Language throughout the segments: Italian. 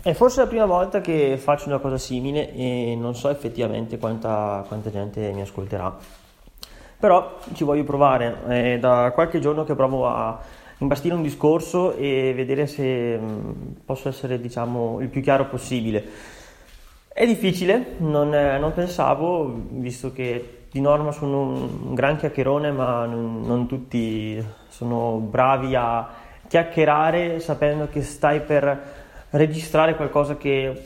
È forse la prima volta che faccio una cosa simile e non so effettivamente quanta, quanta gente mi ascolterà. Però ci voglio provare. È da qualche giorno che provo a imbastire un discorso e vedere se mh, posso essere, diciamo, il più chiaro possibile. È difficile, non, non pensavo, visto che di norma sono un gran chiacchierone, ma non, non tutti sono bravi a chiacchierare sapendo che stai per registrare qualcosa che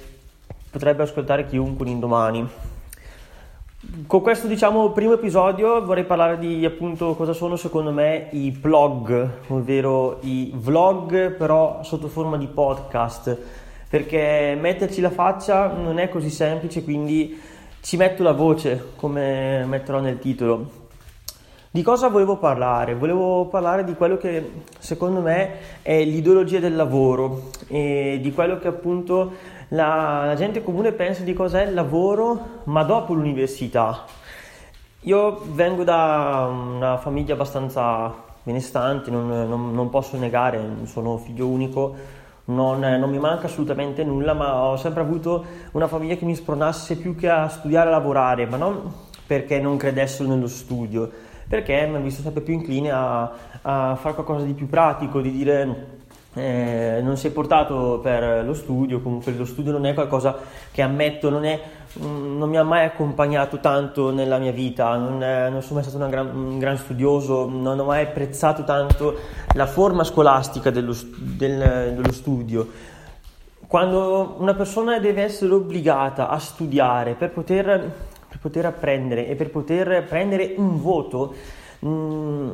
potrebbe ascoltare chiunque un indomani. Con questo diciamo primo episodio vorrei parlare di appunto cosa sono secondo me i blog, ovvero i vlog però sotto forma di podcast, perché metterci la faccia non è così semplice, quindi ci metto la voce come metterò nel titolo. Di cosa volevo parlare? Volevo parlare di quello che secondo me è l'ideologia del lavoro e di quello che appunto la, la gente comune pensa di cos'è il lavoro ma dopo l'università. Io vengo da una famiglia abbastanza benestante, non, non, non posso negare, sono figlio unico, non, non, mi manca assolutamente nulla, ma ho sempre avuto una famiglia che mi spronasse più che a studiare e lavorare, ma non perché non credessero nello studio perché mi ha visto sempre più incline a, a fare qualcosa di più pratico, di dire eh, non sei portato per lo studio, comunque lo studio non è qualcosa che ammetto, non, è, mm, non mi ha mai accompagnato tanto nella mia vita, non, è, non sono mai stato gran, un gran studioso, non ho mai apprezzato tanto la forma scolastica dello, del, dello studio. Quando una persona deve essere obbligata a studiare per poter poter apprendere e per poter prendere un voto, mh, mm,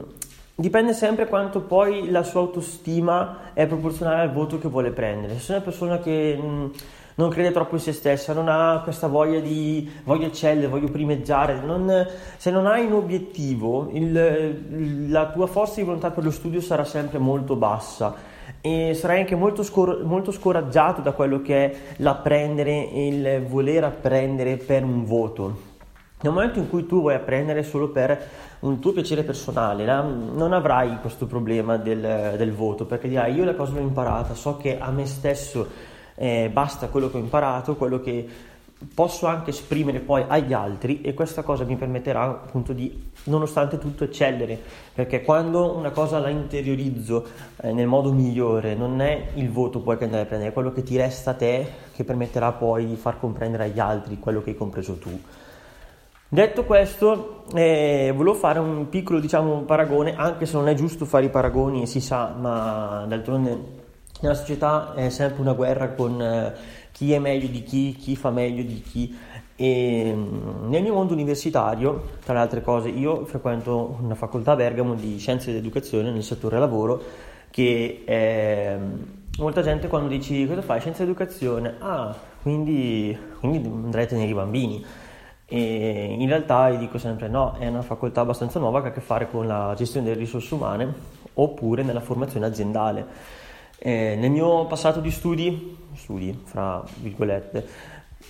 dipende sempre quanto poi la sua autostima è proporzionale al voto che vuole prendere. Se è una persona che mh, mm, non crede troppo in se stessa, non ha questa voglia di voglio eccellere, voglio primeggiare, non, se non hai un obiettivo, il, la tua forza di volontà per lo studio sarà sempre molto bassa e sarai anche molto, scor- molto scoraggiato da quello che è l'apprendere e il voler apprendere per un voto. Nel momento in cui tu vuoi apprendere solo per un tuo piacere personale, non avrai questo problema del, del voto, perché dirai io la cosa l'ho imparata, so che a me stesso eh, basta quello che ho imparato, quello che posso anche esprimere poi agli altri e questa cosa mi permetterà appunto di nonostante tutto eccellere perché quando una cosa la interiorizzo eh, nel modo migliore non è il voto poi che andrai a prendere è quello che ti resta a te che permetterà poi di far comprendere agli altri quello che hai compreso tu detto questo eh, volevo fare un piccolo diciamo paragone anche se non è giusto fare i paragoni si sa ma d'altronde nella società è sempre una guerra con eh, chi è meglio di chi, chi fa meglio di chi. E mm, nel mio mondo universitario, tra le altre cose, io frequento una facoltà a Bergamo di scienze dell'educazione nel settore lavoro che eh, molta gente quando dici cosa fai? Scienze dell'educazione ah quindi, quindi andrai a tenere i bambini e in realtà io dico sempre no è una facoltà abbastanza nuova che ha a che fare con la gestione delle risorse umane oppure nella formazione aziendale eh, nel mio passato di studi, studi fra virgolette,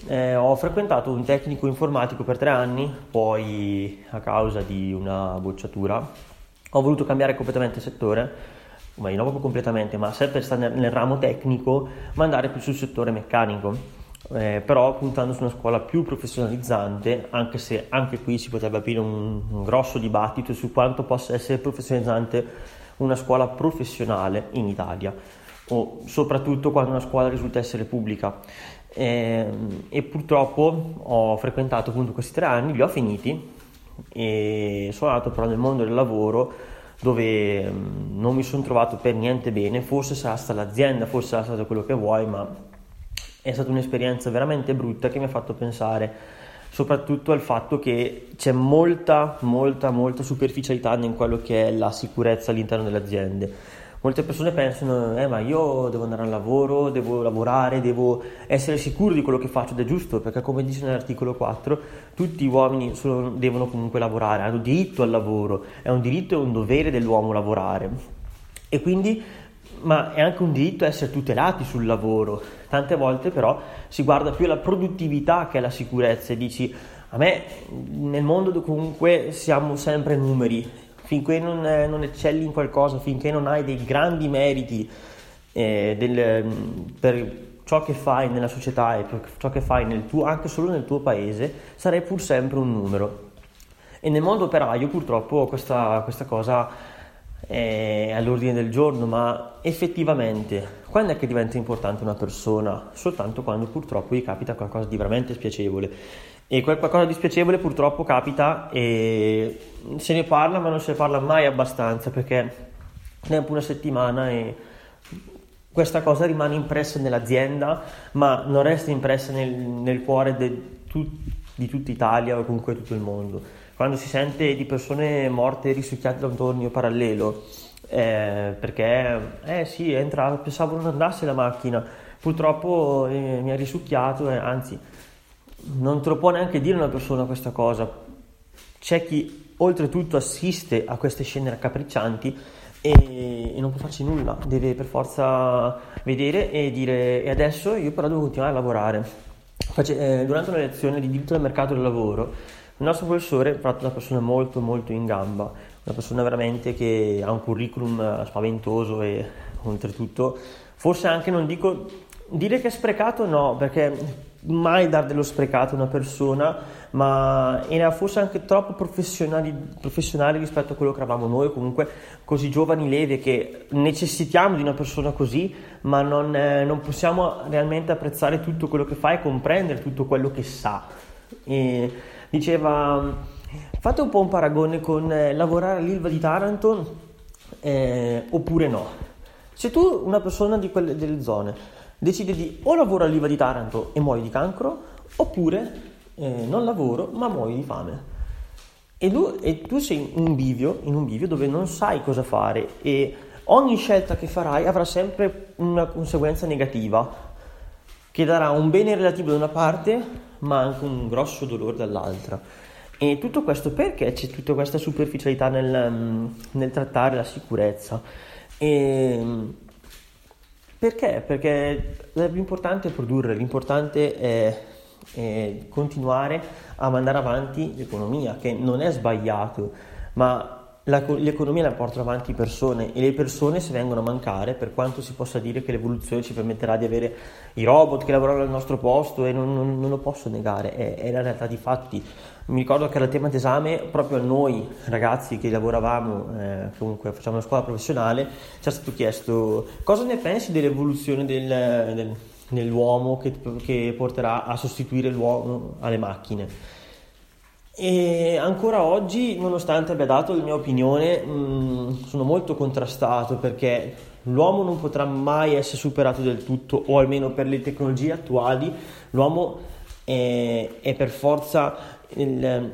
eh, ho frequentato un tecnico informatico per tre anni, poi a causa di una bocciatura ho voluto cambiare completamente settore, ma non proprio completamente, ma sempre stare nel, nel ramo tecnico, ma andare più sul settore meccanico. Eh, però puntando su una scuola più professionalizzante, anche se anche qui si potrebbe aprire un, un grosso dibattito su quanto possa essere professionalizzante una scuola professionale in Italia o soprattutto quando una scuola risulta essere pubblica. E, ehm, e purtroppo ho frequentato appunto questi tre anni, li ho finiti e sono andato però nel mondo del lavoro dove mm, non mi sono trovato per niente bene, forse sarà stata l'azienda, forse sarà stato quello che vuoi, ma è stata un'esperienza veramente brutta che mi ha fatto pensare soprattutto al fatto che c'è molta, molta, molta superficialità in quello che è la sicurezza all'interno delle aziende Molte persone pensano, eh ma io devo andare al lavoro, devo lavorare, devo essere sicuro di quello che faccio ed è giusto, perché come dice nell'articolo 4, tutti gli uomini sono, devono comunque lavorare, hanno diritto al lavoro, è un diritto e un dovere dell'uomo lavorare. E quindi, ma è anche un diritto essere tutelati sul lavoro. Tante volte però si guarda più alla produttività che alla sicurezza e dici, a me nel mondo comunque siamo sempre numeri finché non, non, eccelli in qualcosa, finché non hai dei grandi meriti eh, del, per ciò che fai nella società e per ciò che fai tuo, anche solo nel tuo paese, sarai pur sempre un numero. E nel mondo operaio purtroppo questa, questa cosa è all'ordine del giorno, ma effettivamente quando è che diventa importante una persona? Soltanto quando purtroppo gli capita qualcosa di veramente spiacevole e quel qualcosa di spiacevole purtroppo capita e se ne parla, ma non se ne parla mai abbastanza perché neanche una settimana e questa cosa rimane impressa nell'azienda, ma non resta impressa nel, nel cuore de, tu, di tutta Italia o comunque tutto il mondo. Quando si sente di persone morte risucchiate da un tornio parallelo, eh, perché eh sì, è entrato, pensavo non andasse la macchina, purtroppo eh, mi ha risucchiato, eh, anzi non te lo può neanche dire una persona questa cosa. C'è chi oltretutto assiste a queste scene raccapriccianti e, e non può farci nulla, deve per forza vedere e dire e adesso io però devo continuare a lavorare. Eh, durante una lezione di diritto del mercato del lavoro, il nostro professore, è una persona molto molto in gamba, una persona veramente che ha un curriculum spaventoso e oltretutto, forse anche non dico dire che è sprecato no, perché mai dar dello sprecato a una persona, ma era forse anche troppo professionali, rispetto a quello che eravamo noi, comunque così giovani leve che necessitiamo di una persona così, ma non, eh, non possiamo realmente apprezzare tutto quello che fa e comprendere tutto quello che sa. E diceva, fate un po' un paragone con eh, lavorare all'Ilva di Taranto eh, oppure no. Se tu, una persona di quelle delle zone, decide di o lavoro all'IVA di Taranto e muoio di cancro, oppure eh, non lavoro ma muoio di fame. E tu, e tu sei in un, bivio, in un bivio dove non sai cosa fare e ogni scelta che farai avrà sempre una conseguenza negativa che darà un bene relativo da una parte ma anche un grosso dolore dall'altra. E tutto questo perché c'è tutta questa superficialità nel, nel trattare la sicurezza? E, perché? Perché l'importante è produrre, l'importante è eh, continuare a mandare avanti l'economia, che non è sbagliato, ma la, l'economia la portano avanti persone e le persone se vengono a mancare, per quanto si possa dire che l'evoluzione ci permetterà di avere i robot che lavorano al nostro posto e non, non, non lo posso negare, è, è, la realtà di fatti. Mi ricordo che era tema d'esame proprio a noi ragazzi che lavoravamo, eh, comunque facciamo una scuola professionale, ci è stato chiesto cosa ne pensi dell'evoluzione del, del, dell'uomo che, che porterà a sostituire l'uomo alle macchine. E ancora oggi, nonostante abbia dato la mia opinione, mh, mm, sono molto contrastato perché l'uomo non potrà mai essere superato del tutto, o almeno per le tecnologie attuali, l'uomo è, è per forza il,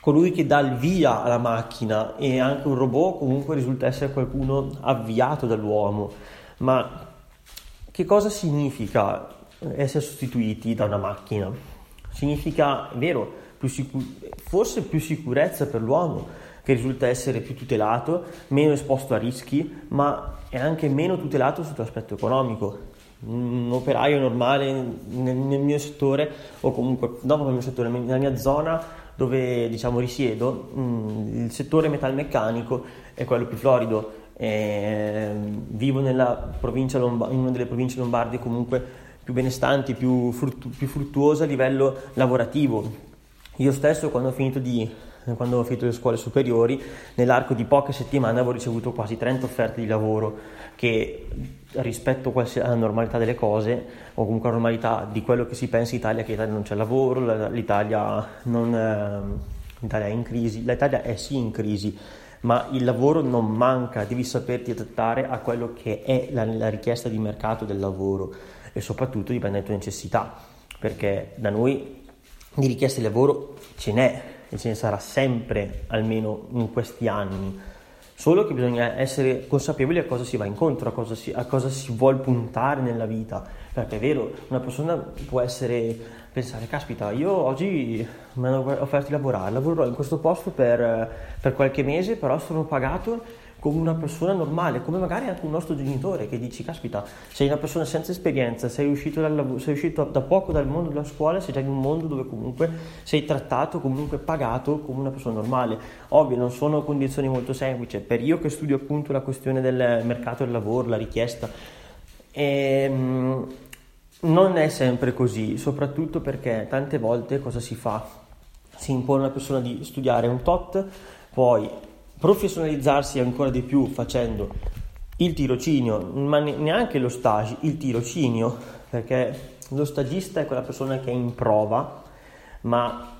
colui che dà il via alla macchina e anche un robot comunque risulta essere qualcuno avviato dall'uomo. Ma che cosa significa essere sostituiti da una macchina? Significa, è vero, più sicur- forse più sicurezza per l'uomo, che risulta essere più tutelato, meno esposto a rischi, ma è anche meno tutelato sotto l'aspetto economico. Un operaio normale nel, nel mio settore, o comunque dopo nel mio settore, nella mia zona dove diciamo risiedo, mh, il settore metalmeccanico è quello più florido. Eh, vivo Lomba- in una delle province lombarde comunque più benestanti, più, fruttu- più fruttuose a livello lavorativo, io stesso quando ho finito, di, quando ho finito le scuole superiori, nell'arco di poche settimane avevo ricevuto quasi 30 offerte di lavoro che rispetto alla normalità delle cose o comunque alla normalità di quello che si pensa in Italia che in Italia non c'è lavoro, l'Italia, non, l'Italia è in crisi, l'Italia è sì in crisi, ma il lavoro non manca, devi saperti adattare a quello che è la, la richiesta di mercato del lavoro e soprattutto dipende dalle tue necessità, perché da noi di richieste di lavoro ce n'è e ce ne sarà sempre, almeno in questi anni. Solo che bisogna essere consapevoli a cosa si va incontro, a cosa si, a cosa si vuole puntare nella vita. Perché è vero, una persona può essere pensare, caspita, io oggi mi hanno offerto di lavorare, lavorerò in questo posto per, per qualche mese, però sono pagato come una persona normale, come magari anche un nostro genitore che dici, caspita, sei una persona senza esperienza, sei uscito, dal, sei uscito da poco dal mondo della scuola, sei già in un mondo dove comunque sei trattato, comunque pagato come una persona normale. Ovvio, non sono condizioni molto semplici, per io che studio appunto la questione del mercato del lavoro, la richiesta, ehm, non è sempre così, soprattutto perché tante volte cosa si fa? Si impone a una persona di studiare un tot, poi professionalizzarsi ancora di più facendo il tirocinio, ma neanche lo stage, il tirocinio, perché lo stagista è quella persona che è in prova, ma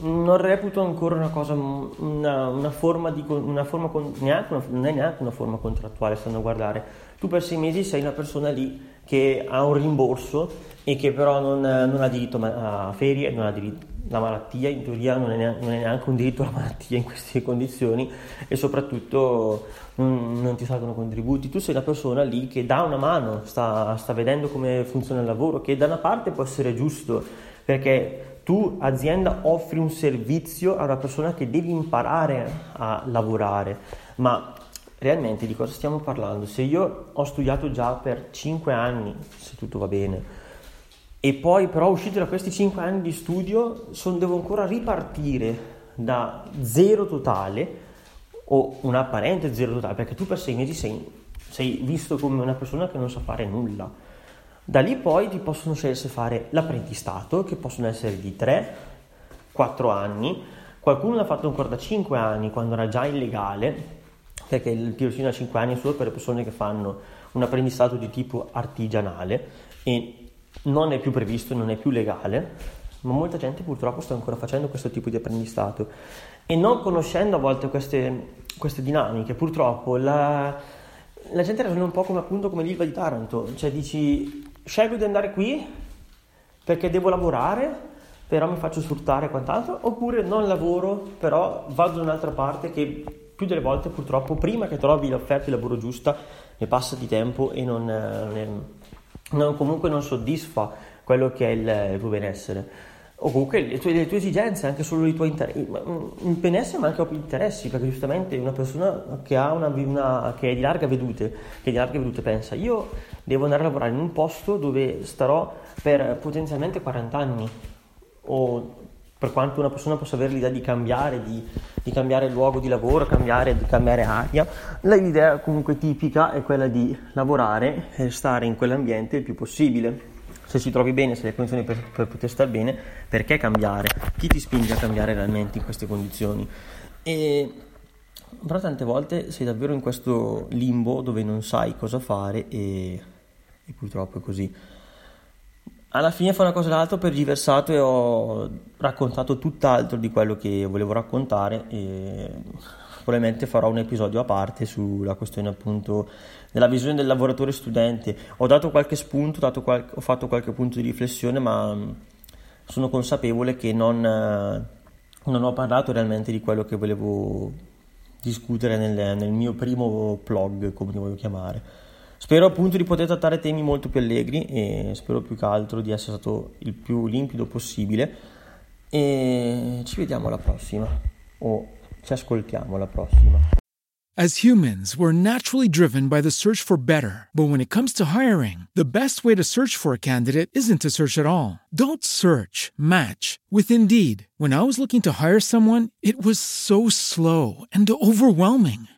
non reputo ancora una cosa, una, una forma di, una forma, neanche una, non è neanche una forma contrattuale, stanno a guardare. Tu per sei mesi sei una persona lì che ha un rimborso e che però non, non ha diritto a ferie, non ha diritto la malattia in teoria non è, neanche, non è, neanche un diritto alla malattia in queste condizioni e soprattutto non, non, ti salgono contributi. Tu sei una persona lì che dà una mano, sta, sta vedendo come funziona il lavoro, che da una parte può essere giusto perché tu azienda offri un servizio a una persona che devi imparare a lavorare, ma realmente di cosa stiamo parlando? Se io ho studiato già per 5 anni, se tutto va bene, e poi però uscito da questi 5 anni di studio son, devo ancora ripartire da zero totale o un apparente zero totale perché tu per sei mesi sei, sei visto come una persona che non sa fare nulla. Da lì poi ti possono scegliere se fare l'apprendistato che possono essere di 3 4 anni. Qualcuno l'ha fatto ancora da 5 anni quando era già illegale perché il tirocinio da 5 anni è solo per le persone che fanno un apprendistato di tipo artigianale. E non è più previsto, non è più legale, ma molta gente purtroppo sta ancora facendo questo tipo di apprendistato. E non conoscendo a volte queste, queste dinamiche, purtroppo la, la gente ragiona un po' come appunto come l'Ilva di Taranto, cioè dici scelgo di andare qui perché devo lavorare, però mi faccio sfruttare e quant'altro, oppure non lavoro, però vado da un'altra parte che più delle volte purtroppo prima che trovi l'offerta di lavoro giusta ne passa di tempo e non, non, è, non, comunque non soddisfa quello che è il, il tuo benessere. o comunque le tue, le tue, esigenze, anche solo i tuoi interessi, in benessere ma anche interessi, perché giustamente una persona che, una, una, che è di larga vedute, che è di larga vedute pensa, io devo andare a lavorare in un posto dove starò per potenzialmente 40 anni, o per quanto una persona possa avere l'idea di cambiare, di, di cambiare luogo di lavoro, cambiare, di cambiare aria, l'idea comunque tipica è quella di lavorare e stare in quell'ambiente il più possibile se si trovi bene, se hai le condizioni per, per, poter stare bene, perché cambiare? Chi ti spinge a cambiare realmente in queste condizioni? E però tante volte sei davvero in questo limbo dove non sai cosa fare e, e purtroppo è così. Alla fine fa una cosa o l'altra, per riversato e ho raccontato tutt'altro di quello che volevo raccontare e probabilmente farò un episodio a parte sulla questione appunto della visione del lavoratore studente. Ho dato qualche spunto, dato qual- ho fatto qualche punto di riflessione, ma sono consapevole che non, non, ho parlato realmente di quello che volevo discutere nel, nel mio primo blog, come li voglio chiamare. Spero appunto di poter trattare temi molto più allegri e spero più che altro di essere stato il più limpido possibile e ci vediamo alla prossima o ci ascoltiamo alla prossima. As humans, we're naturally driven by the search for better. But when it comes to hiring, the best way to search for a candidate isn't to search at all. Don't search, match with Indeed. When I was looking to hire someone, it was so slow and overwhelming.